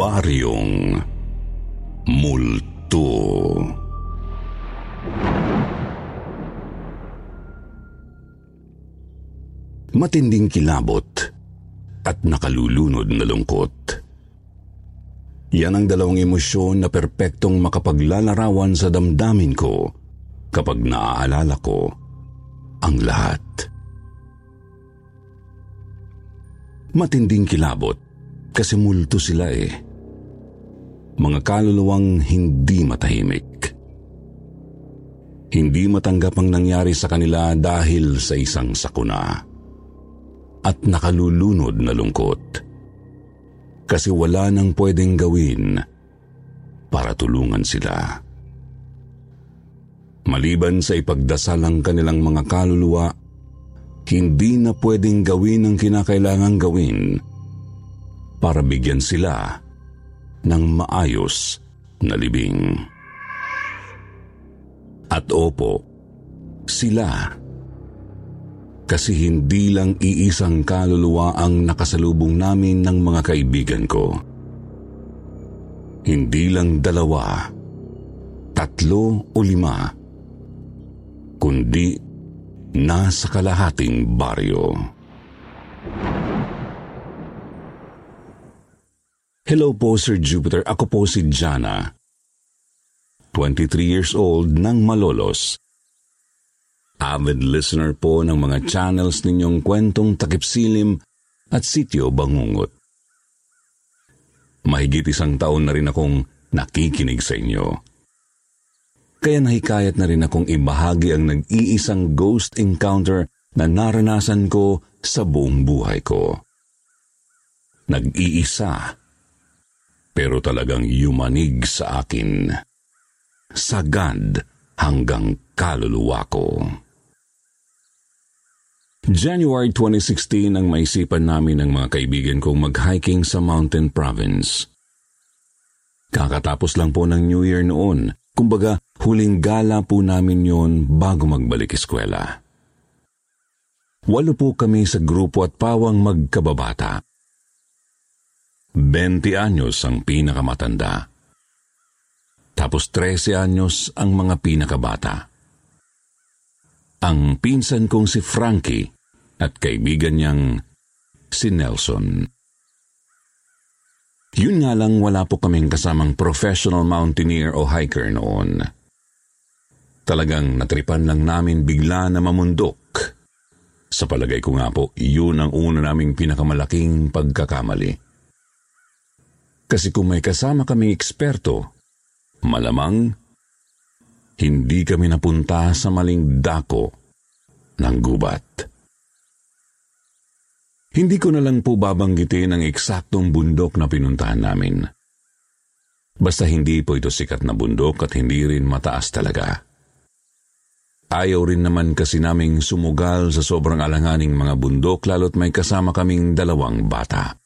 Baryong Multo Matinding kilabot at nakalulunod na lungkot. Yan ang dalawang emosyon na perpektong makapaglalarawan sa damdamin ko kapag naaalala ko ang lahat. Matinding kilabot kasi multo sila eh. Mga kaluluwang hindi matahimik. Hindi matanggap ang nangyari sa kanila dahil sa isang sakuna. At nakalulunod na lungkot. Kasi wala nang pwedeng gawin para tulungan sila. Maliban sa ipagdasal ang kanilang mga kaluluwa, hindi na pwedeng gawin ang kinakailangang gawin para bigyan sila ng maayos na libing. At opo, sila. Kasi hindi lang iisang kaluluwa ang nakasalubong namin ng mga kaibigan ko. Hindi lang dalawa, tatlo o lima, kundi nasa kalahating baryo. Hello po Sir Jupiter, ako po si Jana. 23 years old ng Malolos. Avid listener po ng mga channels ninyong kwentong takipsilim at sityo bangungot. Mahigit isang taon na rin akong nakikinig sa inyo. Kaya nahikayat na rin akong ibahagi ang nag-iisang ghost encounter na naranasan ko sa buong buhay ko. Nag-iisa, pero talagang yumanig sa akin. Sagad hanggang kaluluwa ko. January 2016 ang maisipan namin ng mga kaibigan kong mag-hiking sa Mountain Province. Kakatapos lang po ng New Year noon, kumbaga huling gala po namin yon bago magbalik eskwela. Walo po kami sa grupo at pawang magkababata. 20 anyos ang pinakamatanda. Tapos 13 anyos ang mga pinakabata. Ang pinsan kong si Frankie at kaibigan niyang si Nelson. Yun nga lang wala po kaming kasamang professional mountaineer o hiker noon. Talagang natripan lang namin bigla na mamundok. Sa palagay ko nga po, yun ang una naming pinakamalaking pagkakamali. Kasi kung may kasama kaming eksperto, malamang hindi kami napunta sa maling dako ng gubat. Hindi ko na lang po babanggitin ang eksaktong bundok na pinuntahan namin. Basta hindi po ito sikat na bundok at hindi rin mataas talaga. Ayaw rin naman kasi naming sumugal sa sobrang alanganing mga bundok lalo't may kasama kaming dalawang bata.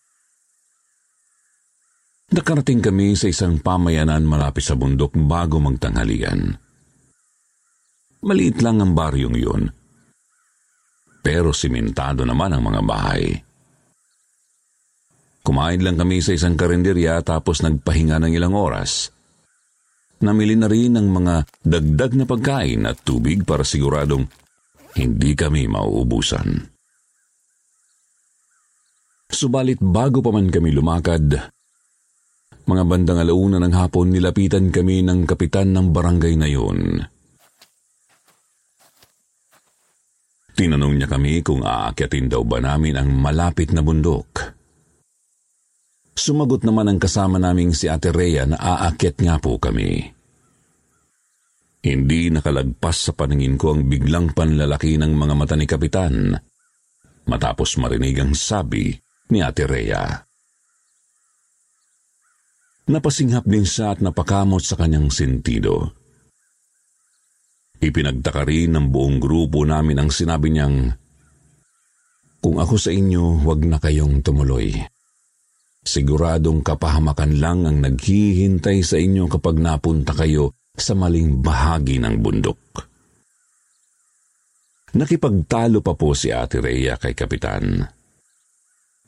Nakarating kami sa isang pamayanan malapit sa bundok bago magtanghalian. Maliit lang ang baryong yun. Pero simentado naman ang mga bahay. Kumain lang kami sa isang karinderya tapos nagpahinga ng ilang oras. Namili na rin ng mga dagdag na pagkain at tubig para siguradong hindi kami mauubusan. Subalit bago pa man kami lumakad, mga bandang alauna ng hapon nilapitan kami ng kapitan ng barangay na yun. Tinanong niya kami kung aakyatin daw ba namin ang malapit na bundok. Sumagot naman ang kasama naming si Ate Rhea na aakyat nga po kami. Hindi nakalagpas sa paningin ko ang biglang panlalaki ng mga mata ni Kapitan matapos marinig ang sabi ni Ate Rhea. Napasinghap din siya at napakamot sa kanyang sentido. Ipinagtaka rin ng buong grupo namin ang sinabi niyang, Kung ako sa inyo, huwag na kayong tumuloy. Siguradong kapahamakan lang ang naghihintay sa inyo kapag napunta kayo sa maling bahagi ng bundok. Nakipagtalo pa po si Ate Rhea kay Kapitan.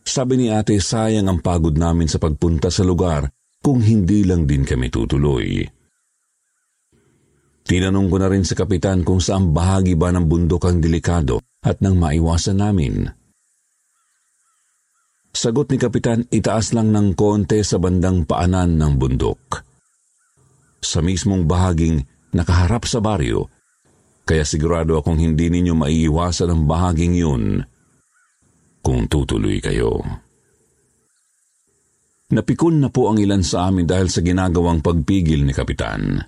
Sabi ni ate sayang ang pagod namin sa pagpunta sa lugar kung hindi lang din kami tutuloy. Tinanong ko na rin sa kapitan kung saan bahagi ba ng bundok ang delikado at nang maiwasan namin. Sagot ni kapitan, itaas lang ng konti sa bandang paanan ng bundok. Sa mismong bahaging nakaharap sa baryo, kaya sigurado akong hindi ninyo maiiwasan ang bahaging yun kung tutuloy kayo. Napikon na po ang ilan sa amin dahil sa ginagawang pagpigil ni Kapitan.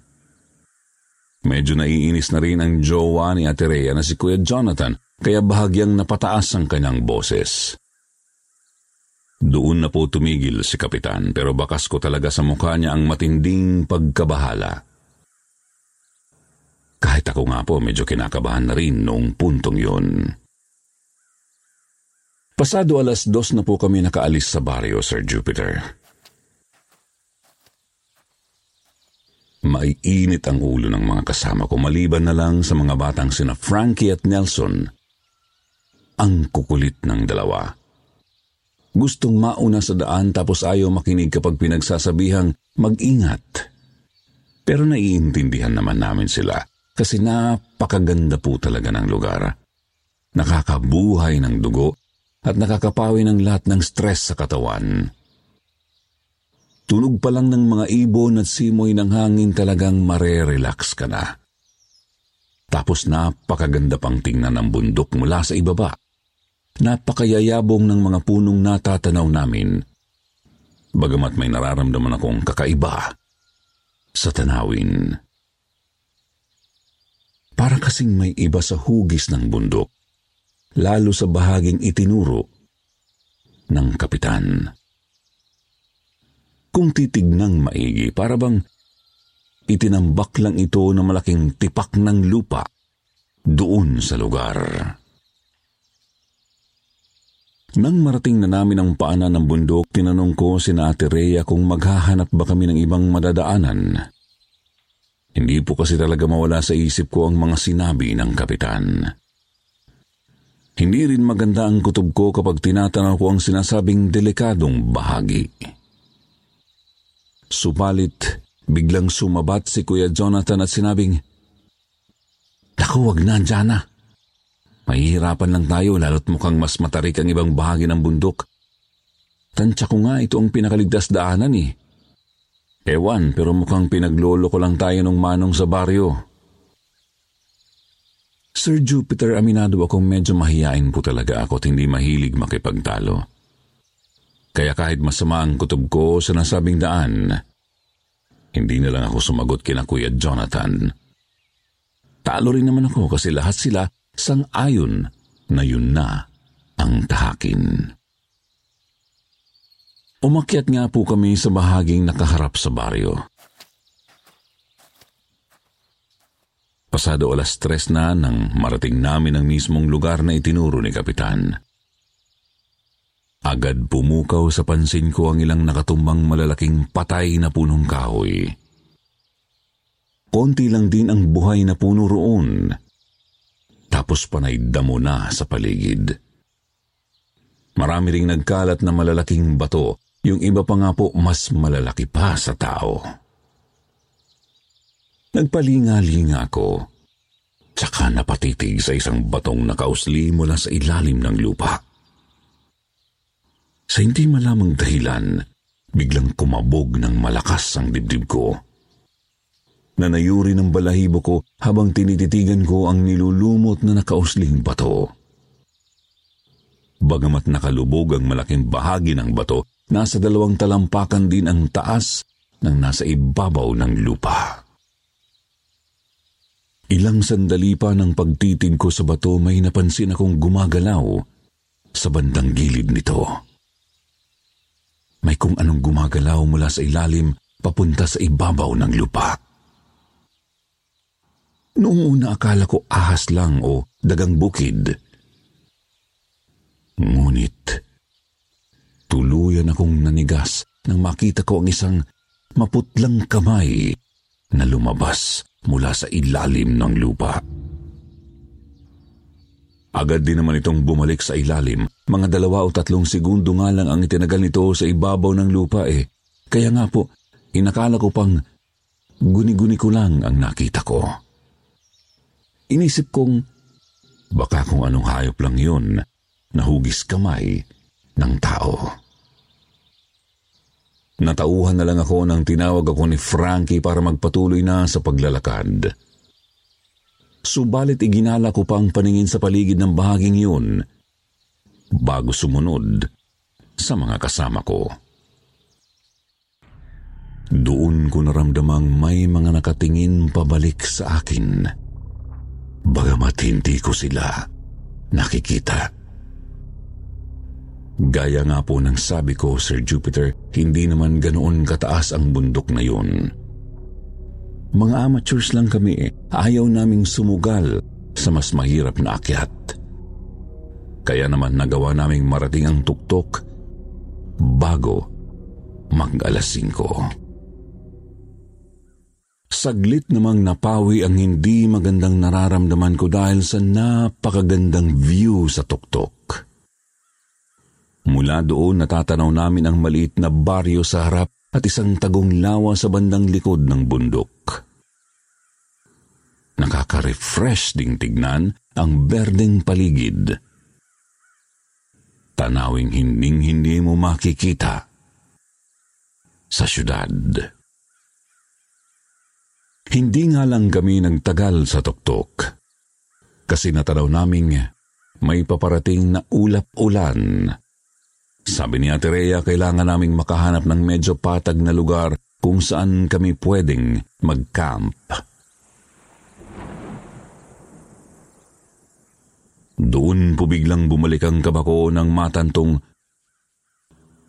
Medyo naiinis na rin ang jowa ni Ate Rhea na si Kuya Jonathan kaya bahagyang napataas ang kanyang boses. Doon na po tumigil si Kapitan pero bakas ko talaga sa mukha niya ang matinding pagkabahala. Kahit ako nga po medyo kinakabahan na rin noong puntong yun. Pasado alas dos na po kami nakaalis sa baryo, Sir Jupiter. Maiinit ang ulo ng mga kasama ko maliban na lang sa mga batang sina Frankie at Nelson. Ang kukulit ng dalawa. Gustong mauna sa daan tapos ayaw makinig kapag pinagsasabihang mag-ingat. Pero naiintindihan naman namin sila kasi napakaganda po talaga ng lugar. Nakakabuhay ng dugo at nakakapawi ng lahat ng stress sa katawan. Tunog pa lang ng mga ibon at simoy ng hangin talagang marerelax ka na. Tapos napakaganda pang tingnan ng bundok mula sa ibaba. Napakayayabong ng mga punong natatanaw namin. Bagamat may nararamdaman akong kakaiba sa tanawin. Para kasing may iba sa hugis ng bundok, lalo sa bahaging itinuro ng kapitan kung titignang maigi para bang itinambak lang ito ng malaking tipak ng lupa doon sa lugar. Nang marating na namin ang paanan ng bundok, tinanong ko si na Ate Rhea kung maghahanap ba kami ng ibang madadaanan. Hindi po kasi talaga mawala sa isip ko ang mga sinabi ng kapitan. Hindi rin maganda ang kutob ko kapag tinatanaw ko ang sinasabing delikadong bahagi. Subalit, biglang sumabat si Kuya Jonathan at sinabing, Naku, wag na, Jana. Mahihirapan lang tayo lalo't mukhang mas matarik ang ibang bahagi ng bundok. Tansya ko nga ito ang pinakaligtas daanan eh. Ewan, pero mukhang pinaglolo ko lang tayo ng manong sa baryo. Sir Jupiter, aminado akong medyo mahiyain po talaga ako at hindi mahilig makipagtalo. Kaya kahit masama ang kutob ko sa nasabing daan, hindi na lang ako sumagot kina Kuya Jonathan. Talo rin naman ako kasi lahat sila sang-ayon na yun na ang tahakin. Umakyat nga po kami sa bahaging nakaharap sa baryo. Pasado alas tres na nang marating namin ang mismong lugar na itinuro ni Kapitan. Agad pumukaw sa pansin ko ang ilang nakatumbang malalaking patay na punong kahoy. Konti lang din ang buhay na puno roon. Tapos panay damo na sa paligid. Marami ring nagkalat na malalaking bato, yung iba pa nga po mas malalaki pa sa tao. Nagpalinga-linga ako, tsaka napatitig sa isang batong nakausli mula sa ilalim ng lupa. Sa hindi malamang dahilan, biglang kumabog ng malakas ang dibdib ko. na nayuri ng balahibo ko habang tinititigan ko ang nilulumot na nakausling bato. Bagamat nakalubog ang malaking bahagi ng bato, nasa dalawang talampakan din ang taas ng nasa ibabaw ng lupa. Ilang sandali pa ng pagtitin ko sa bato may napansin akong gumagalaw sa bandang gilid nito. May kung anong gumagalaw mula sa ilalim papunta sa ibabaw ng lupa. Noong una akala ko ahas lang o dagang bukid. Ngunit, tuluyan akong nanigas nang makita ko ang isang maputlang kamay na lumabas mula sa ilalim ng lupa. Agad din naman itong bumalik sa ilalim. Mga dalawa o tatlong segundo nga lang ang itinagal nito sa ibabaw ng lupa eh. Kaya nga po, inakala ko pang guni-guni ko lang ang nakita ko. Inisip kong baka kung anong hayop lang yun na hugis kamay ng tao. Natauhan na lang ako nang tinawag ako ni Frankie para magpatuloy na sa paglalakad. Subalit iginala ko pang paningin sa paligid ng bahaging yun bago sumunod sa mga kasama ko. Doon ko naramdamang may mga nakatingin pabalik sa akin. Bagamat hindi ko sila nakikita. Gaya nga po ng sabi ko, Sir Jupiter, hindi naman ganoon kataas ang bundok na yun. Mga amateurs lang kami. Ayaw naming sumugal sa mas mahirap na akyat. Kaya naman nagawa naming marating ang tuktok bago mag alas 5. Saglit namang napawi ang hindi magandang nararamdaman ko dahil sa napakagandang view sa tuktok. Mula doon natatanaw namin ang maliit na baryo sa harap at isang tagong lawa sa bandang likod ng bundok. Nakaka-refresh ding tignan ang berdeng paligid. Tanawing hinding-hindi mo makikita sa syudad. Hindi nga lang kami nagtagal sa tuktok kasi natanaw naming may paparating na ulap-ulan sabi ni Ate kailangan naming makahanap ng medyo patag na lugar kung saan kami pwedeng mag-camp. Doon po biglang bumalik ang kabako ng matantong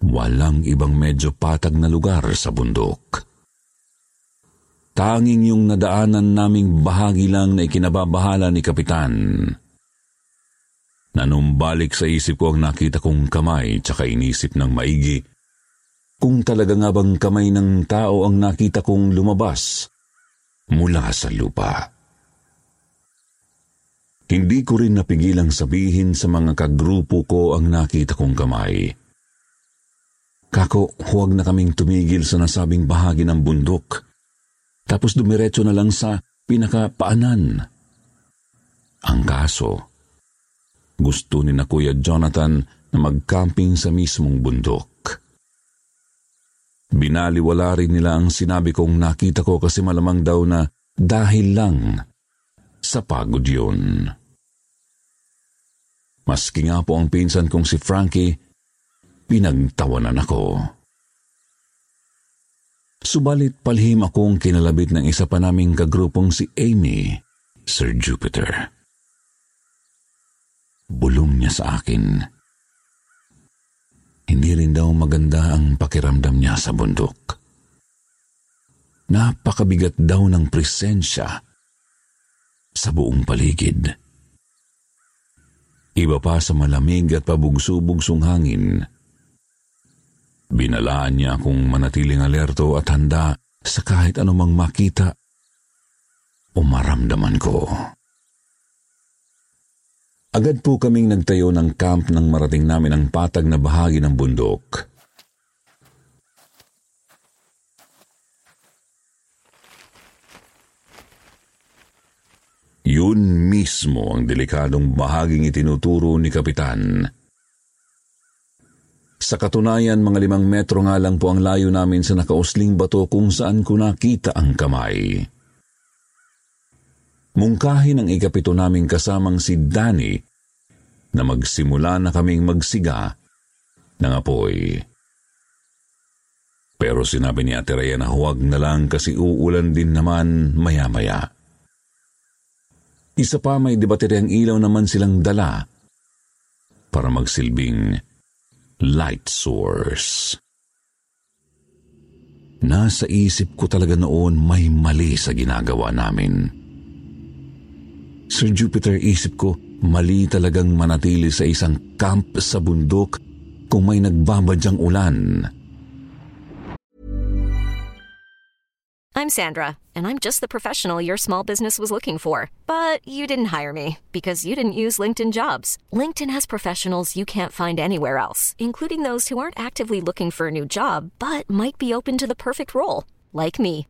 walang ibang medyo patag na lugar sa bundok. Tanging yung nadaanan naming bahagi lang na ikinababahala ni Kapitan. Nanumbalik sa isip ko ang nakita kong kamay tsaka inisip ng maigi kung talaga nga bang kamay ng tao ang nakita kong lumabas mula sa lupa. Hindi ko rin napigilang sabihin sa mga kagrupo ko ang nakita kong kamay. Kako, huwag na kaming tumigil sa nasabing bahagi ng bundok. Tapos dumiretso na lang sa pinakapaanan. Ang kaso, gusto ni na Kuya Jonathan na mag-camping sa mismong bundok. Binaliwala rin nila ang sinabi kong nakita ko kasi malamang daw na dahil lang sa pagod yun. Maski nga po ang pinsan kong si Frankie, pinagtawanan ako. Subalit palhim akong kinalabit ng isa pa naming kagrupong si Amy, Sir Jupiter. Bulong niya sa akin. Hindi rin daw maganda ang pakiramdam niya sa bundok. Napakabigat daw ng presensya sa buong paligid. Iba pa sa malamig at pabugso-bugsong hangin. Binalaan niya akong manatiling alerto at handa sa kahit anumang makita o maramdaman ko. Agad po kaming nagtayo ng camp nang marating namin ang patag na bahagi ng bundok. Yun mismo ang delikadong bahaging itinuturo ni Kapitan. Sa katunayan, mga limang metro nga lang po ang layo namin sa nakausling bato kung saan ko nakita ang kamay. Mungkahin ang ikapito naming kasamang si Danny na magsimula na kaming magsiga ng apoy. Pero sinabi ni Ate Rhea na huwag na lang kasi uulan din naman maya-maya. Isa pa may debateryang ilaw naman silang dala para magsilbing light source. Nasa isip ko talaga noon may mali sa ginagawa namin. Sir Jupiter, isip ko, mali talagang manatili sa isang camp sa bundok kung may nagbabadyang ulan. I'm Sandra, and I'm just the professional your small business was looking for. But you didn't hire me because you didn't use LinkedIn jobs. LinkedIn has professionals you can't find anywhere else, including those who aren't actively looking for a new job but might be open to the perfect role, like me.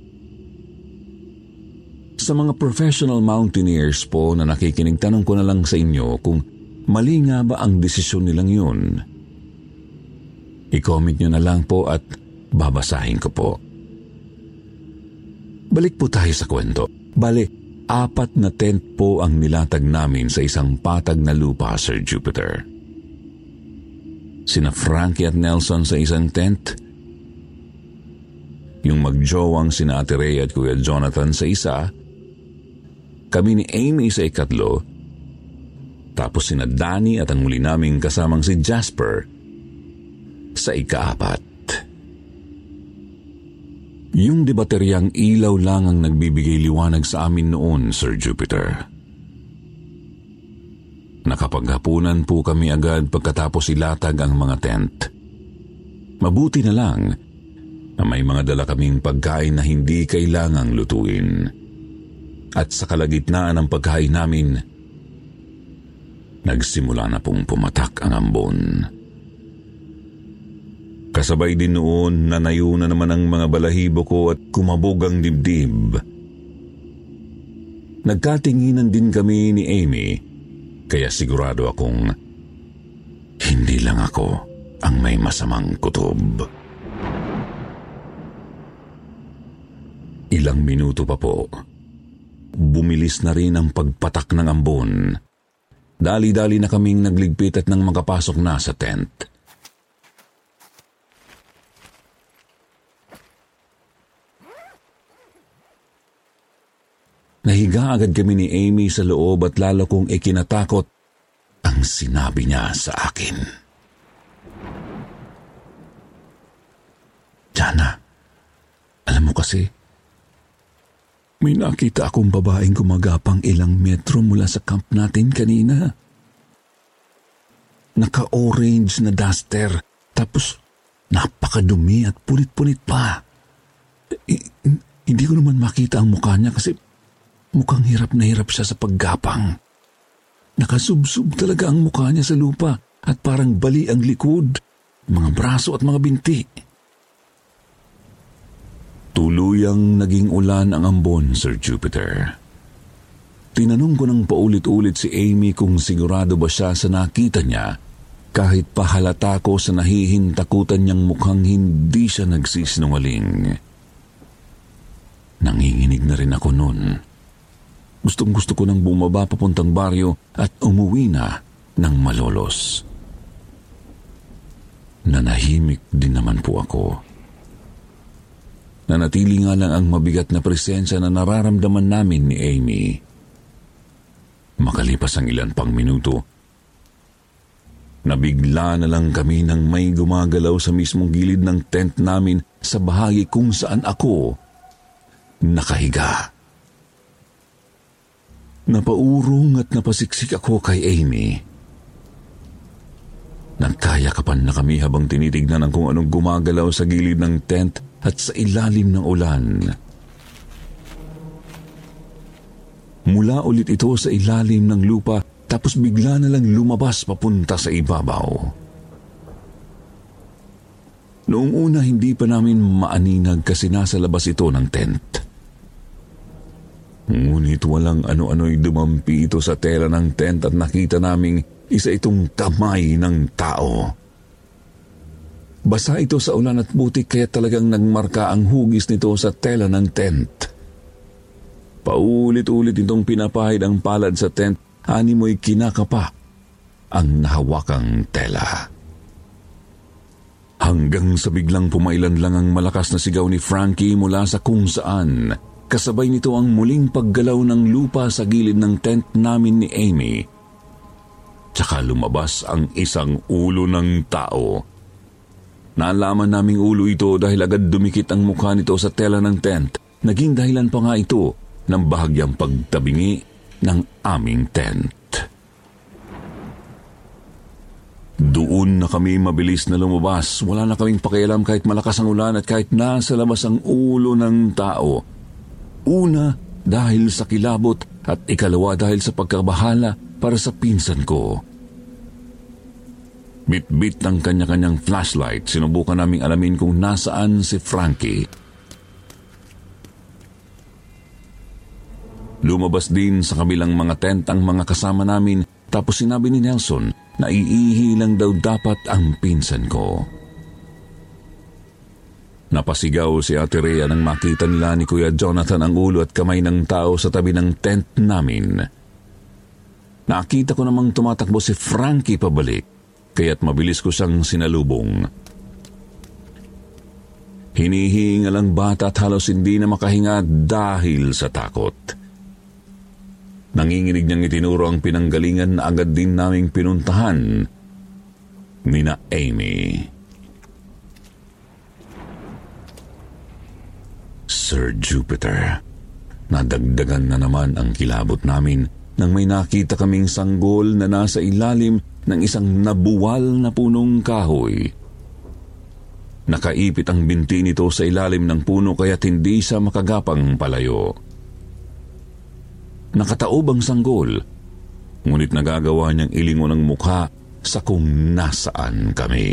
Sa mga professional mountaineers po na nakikinig, tanong ko na lang sa inyo kung mali nga ba ang desisyon nilang yun. I-comment nyo na lang po at babasahin ko po. Balik po tayo sa kwento. Bale, apat na tent po ang nilatag namin sa isang patag na lupa, Sir Jupiter. Sina Frankie at Nelson sa isang tent. Yung magjowang sina Ate Ray at Kuya Jonathan sa isa. Kami ni Amy sa ikatlo. Tapos sina Danny at ang muli naming kasamang si Jasper sa ikaapat. Yung debateryang ilaw lang ang nagbibigay liwanag sa amin noon, Sir Jupiter. Nakapaghapunan po kami agad pagkatapos ilatag ang mga tent. Mabuti na lang na may mga dala kaming pagkain na hindi kailangang lutuin. At sa kalagitnaan ng pagkain namin, nagsimula na pong pumatak ang ambon. Kasabay din noon na nayo na naman ang mga balahibo ko at kumabog ang dibdib. Nagkatinginan din kami ni Amy, kaya sigurado akong hindi lang ako ang may masamang kutob. Ilang minuto pa po, bumilis na rin ang pagpatak ng ambon. Dali-dali na kaming nagligpit at nang makapasok na sa tent. Nahiga agad kami ni Amy sa loob at lalo kong ikinatakot ang sinabi niya sa akin. Jana, alam mo kasi, may nakita akong babaeng gumagapang ilang metro mula sa camp natin kanina. Naka-orange na duster, tapos napakadumi at punit-punit pa. I- hindi ko naman makita ang mukha niya kasi mukhang hirap na hirap siya sa paggapang. Nakasubsub talaga ang mukha niya sa lupa at parang bali ang likod, mga braso at mga binti. Tuluyang naging ulan ang ambon, Sir Jupiter. Tinanong ko ng paulit-ulit si Amy kung sigurado ba siya sa nakita niya kahit pahalata ko sa nahihintakutan niyang mukhang hindi siya nagsisinungaling. Nanginginig na rin ako noon. Gustong gusto ko nang bumaba papuntang baryo at umuwi na ng malolos. Nanahimik din naman po ako. Nanatili nga lang ang mabigat na presensya na nararamdaman namin ni Amy. Makalipas ang ilan pang minuto, Nabigla na lang kami nang may gumagalaw sa mismong gilid ng tent namin sa bahagi kung saan ako nakahiga. Napaurong at napasiksik ako kay Amy. Nagkayakapan na kami habang tinitignan ang kung anong gumagalaw sa gilid ng tent at sa ilalim ng ulan. Mula ulit ito sa ilalim ng lupa tapos bigla na lang lumabas papunta sa ibabaw. Noong una hindi pa namin maaninag kasi nasa labas ito ng tent. Ngunit walang ano-ano'y dumampi ito sa tela ng tent at nakita naming isa itong kamay ng tao. Basa ito sa ulan at butik kaya talagang nagmarka ang hugis nito sa tela ng tent. Paulit-ulit itong pinapahid ang palad sa tent ani mo'y kinakapa ang nahawakang tela. Hanggang sa biglang pumailan lang ang malakas na sigaw ni Frankie mula sa kung saan. Kasabay nito ang muling paggalaw ng lupa sa gilid ng tent namin ni Amy. Tsaka lumabas ang isang ulo ng tao. Naalaman naming ulo ito dahil agad dumikit ang mukha nito sa tela ng tent. Naging dahilan pa nga ito ng bahagyang pagtabingi ng aming tent. Doon na kami mabilis na lumabas. Wala na kaming pakialam kahit malakas ang ulan at kahit nasa labas ang ulo ng tao. Una, dahil sa kilabot at ikalawa dahil sa pagkabahala para sa pinsan ko. Bit-bit ng kanya-kanyang flashlight, sinubukan naming alamin kung nasaan si Frankie. Lumabas din sa kabilang mga tent ang mga kasama namin tapos sinabi ni Nelson na iihi lang daw dapat ang pinsan ko. Napasigaw si Ate Rhea nang makita nila ni Kuya Jonathan ang ulo at kamay ng tao sa tabi ng tent namin. Nakita ko namang tumatakbo si Frankie pabalik, kaya't mabilis ko siyang sinalubong. Hinihingal ang bata at halos hindi na makahinga dahil sa takot. Nanginginig niyang itinuro ang pinanggalingan na agad din naming pinuntahan nina Amy. Sir Jupiter, nadagdagan na naman ang kilabot namin nang may nakita kaming sanggol na nasa ilalim ng isang nabuwal na punong kahoy. Nakaipit ang binti nito sa ilalim ng puno kaya't hindi sa makagapang palayo. Nakataob ang sanggol, ngunit nagagawa niyang ilingon ang mukha sa kung nasaan kami.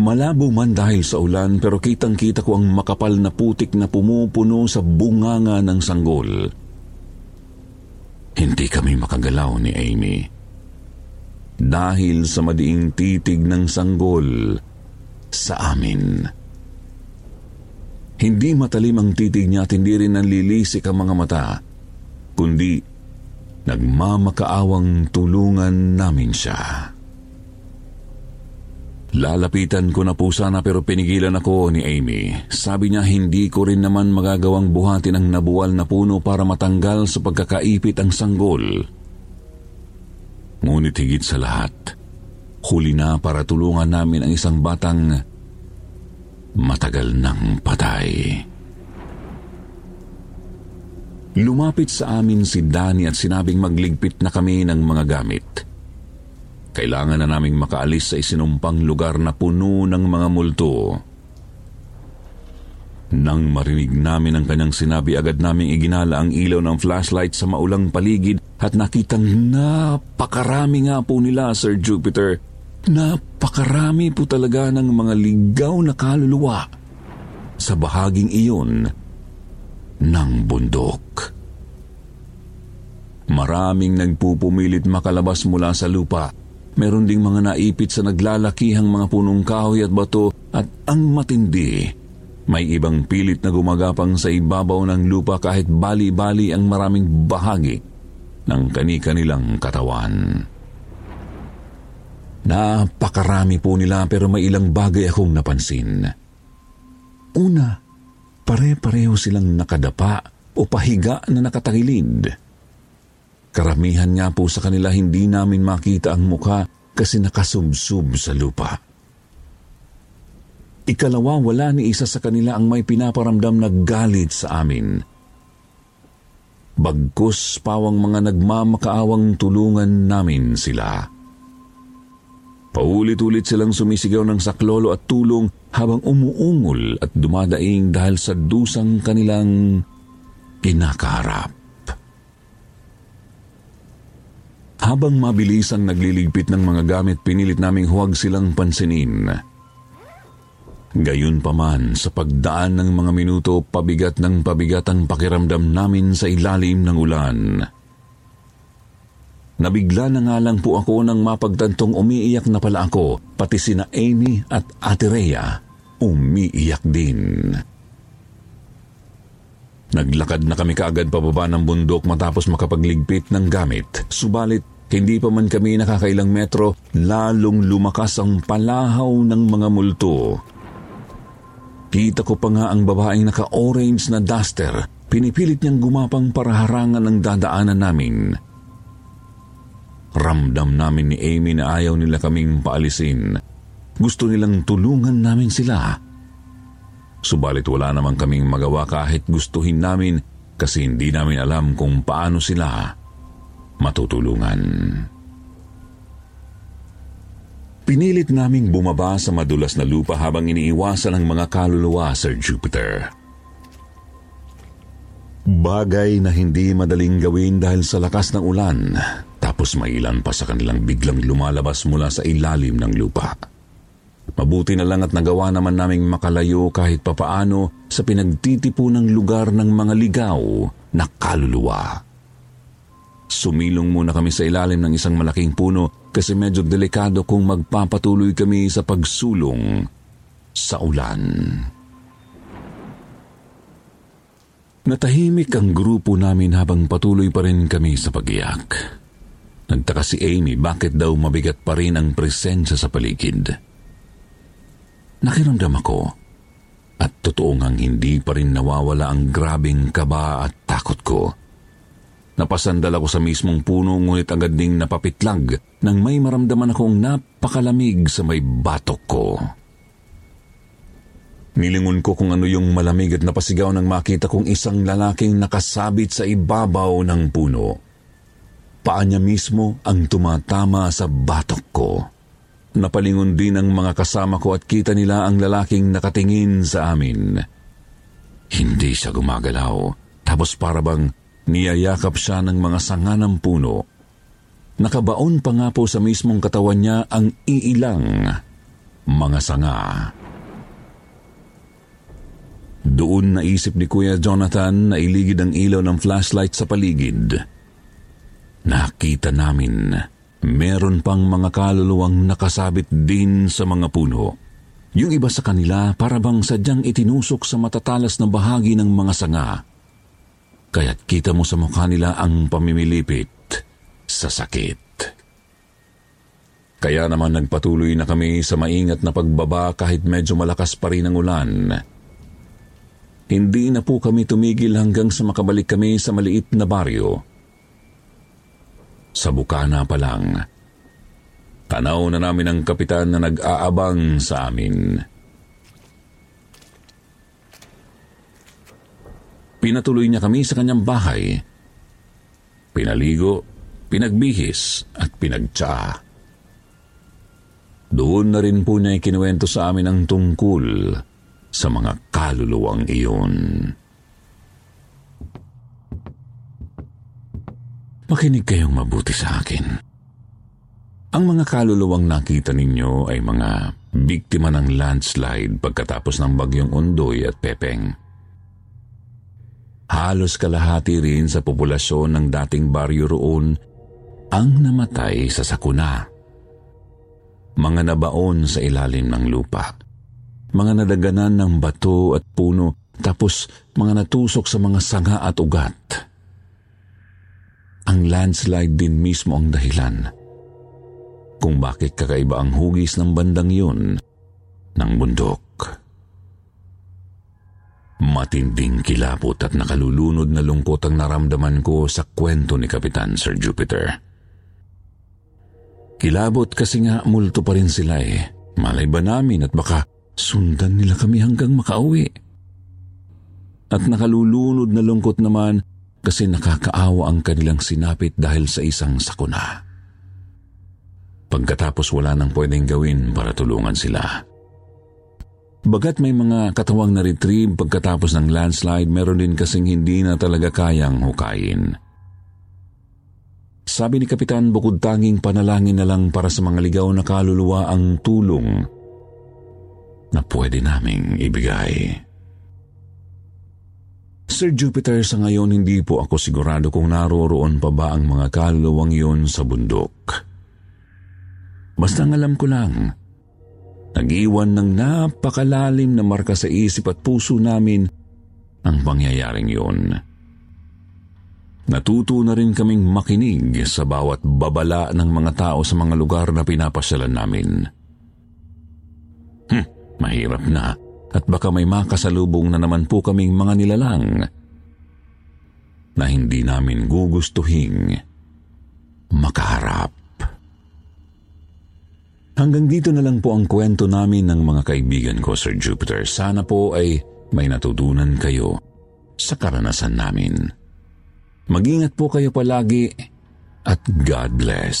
Malabo man dahil sa ulan pero kitang-kita ko ang makapal na putik na pumupuno sa bunganga ng sanggol. Hindi kami makagalaw ni Amy. Dahil sa madiing titig ng sanggol sa amin. Hindi matalim ang titig niya at hindi rin nanlilisik ang mga mata, kundi nagmamakaawang tulungan namin siya. Lalapitan ko na po sana pero pinigilan ako ni Amy. Sabi niya hindi ko rin naman magagawang buhatin ang nabuwal na puno para matanggal sa pagkakaipit ang sanggol. Ngunit higit sa lahat, huli na para tulungan namin ang isang batang matagal nang patay. Lumapit sa amin si Danny at sinabing magligpit na kami ng mga gamit. Kailangan na naming makaalis sa isinumpang lugar na puno ng mga multo. Nang marinig namin ang kanyang sinabi, agad naming iginala ang ilaw ng flashlight sa maulang paligid at nakitang napakarami nga po nila, Sir Jupiter, Napakarami po talaga ng mga ligaw na kaluluwa sa bahaging iyon ng bundok. Maraming nagpupumilit makalabas mula sa lupa. Meron ding mga naipit sa naglalakihang mga punong kahoy at bato at ang matindi. May ibang pilit na gumagapang sa ibabaw ng lupa kahit bali-bali ang maraming bahagi ng kani-kanilang katawan. Napakarami po nila pero may ilang bagay akong napansin. Una, pare-pareho silang nakadapa o pahiga na nakatagilid. Karamihan nga po sa kanila hindi namin makita ang muka kasi nakasubsub sa lupa. Ikalawa, wala ni isa sa kanila ang may pinaparamdam na galit sa amin. Bagkus pawang mga nagmamakaawang tulungan namin sila. Paulit-ulit silang sumisigaw ng saklolo at tulong habang umuungol at dumadaing dahil sa dusang kanilang kinakaharap. Habang mabilis ang nagliligpit ng mga gamit, pinilit naming huwag silang pansinin. Gayun pa man, sa pagdaan ng mga minuto, pabigat ng pabigat ang pakiramdam namin sa ilalim ng ulan. Nabigla na nga lang po ako nang mapagtantong umiiyak na pala ako, pati sina Amy at Ate Rhea umiiyak din. Naglakad na kami kaagad pababa ng bundok matapos makapagligpit ng gamit. Subalit, hindi pa man kami nakakailang metro, lalong lumakas ang palahaw ng mga multo. Kita ko pa nga ang babaeng naka-orange na duster. Pinipilit niyang gumapang para harangan ang dadaanan namin. Ramdam namin ni Amy na ayaw nila kaming paalisin. Gusto nilang tulungan namin sila. Subalit wala naman kaming magawa kahit gustuhin namin kasi hindi namin alam kung paano sila matutulungan. Pinilit naming bumaba sa madulas na lupa habang iniiwasan ang mga kaluluwa, Sir Jupiter. Bagay na hindi madaling gawin dahil sa lakas ng ulan, tapos may ilan pa sa kanilang biglang lumalabas mula sa ilalim ng lupa. Mabuti na lang at nagawa naman naming makalayo kahit papaano sa pinagtitipunang lugar ng mga ligaw na kaluluwa. Sumilong muna kami sa ilalim ng isang malaking puno kasi medyo delikado kung magpapatuloy kami sa pagsulong sa ulan. Natahimik ang grupo namin habang patuloy pa rin kami sa pagiyak. Nagtaka si Amy bakit daw mabigat pa rin ang presensya sa paligid. Nakiramdam ako at totoo ngang hindi pa rin nawawala ang grabing kaba at takot ko. Napasandal ako sa mismong puno ngunit agad ding napapitlag nang may maramdaman akong napakalamig sa may batok ko. Nilingon ko kung ano yung malamig at napasigaw nang makita kong isang lalaking nakasabit sa ibabaw ng puno. Paa niya mismo ang tumatama sa batok ko. Napalingon din ang mga kasama ko at kita nila ang lalaking nakatingin sa amin. Hindi siya gumagalaw, tapos para bang niyayakap siya ng mga sanga ng puno. Nakabaon pa nga po sa mismong katawan niya ang iilang mga sanga. Doon naisip ni Kuya Jonathan na iligid ang ilaw ng flashlight sa paligid. Nakita namin, meron pang mga kaluluwang nakasabit din sa mga puno. Yung iba sa kanila para bang sadyang itinusok sa matatalas na bahagi ng mga sanga. Kaya't kita mo sa mukha nila ang pamimilipit sa sakit. Kaya naman nagpatuloy na kami sa maingat na pagbaba kahit medyo malakas pa rin ang ulan. Hindi na po kami tumigil hanggang sa makabalik kami sa maliit na baryo. Sa bukana pa lang, tanaw na namin ang kapitan na nag-aabang sa amin. Pinatuloy niya kami sa kanyang bahay. Pinaligo, pinagbihis at pinagtsa. Doon na rin po niya ikinuwento sa amin ang tungkol sa mga kaluluwang iyon. Makinig kayong mabuti sa akin. Ang mga kaluluwang nakita ninyo ay mga biktima ng landslide pagkatapos ng bagyong Undoy at Pepeng. Halos kalahati rin sa populasyon ng dating baryo roon ang namatay sa sakuna. Mga nabaon sa ilalim ng lupa mga nadaganan ng bato at puno, tapos mga natusok sa mga sanga at ugat. Ang landslide din mismo ang dahilan kung bakit kakaiba ang hugis ng bandang yun ng bundok. Matinding kilapot at nakalulunod na lungkot ang naramdaman ko sa kwento ni Kapitan Sir Jupiter. Kilabot kasi nga multo pa rin sila eh. Malay ba namin at baka sundan nila kami hanggang makauwi. At nakalulunod na lungkot naman kasi nakakaawa ang kanilang sinapit dahil sa isang sakuna. Pagkatapos wala nang pwedeng gawin para tulungan sila. Bagat may mga katawang na retrieve pagkatapos ng landslide, meron din kasing hindi na talaga kayang hukayin. Sabi ni Kapitan, bukod tanging panalangin na lang para sa mga ligaw na kaluluwa ang tulong na pwede naming ibigay. Sir Jupiter, sa ngayon hindi po ako sigurado kung naroroon pa ba ang mga kaluluwang yun sa bundok. Basta ang alam ko lang, nag-iwan ng napakalalim na marka sa isip at puso namin ang pangyayaring yun. Natuto na rin kaming makinig sa bawat babala ng mga tao sa mga lugar na pinapasyalan namin. Hmm, mahirap na at baka may makasalubong na naman po kaming mga nilalang na hindi namin gugustuhing makaharap. Hanggang dito na lang po ang kwento namin ng mga kaibigan ko, Sir Jupiter. Sana po ay may natutunan kayo sa karanasan namin. Mag-ingat po kayo palagi at God bless.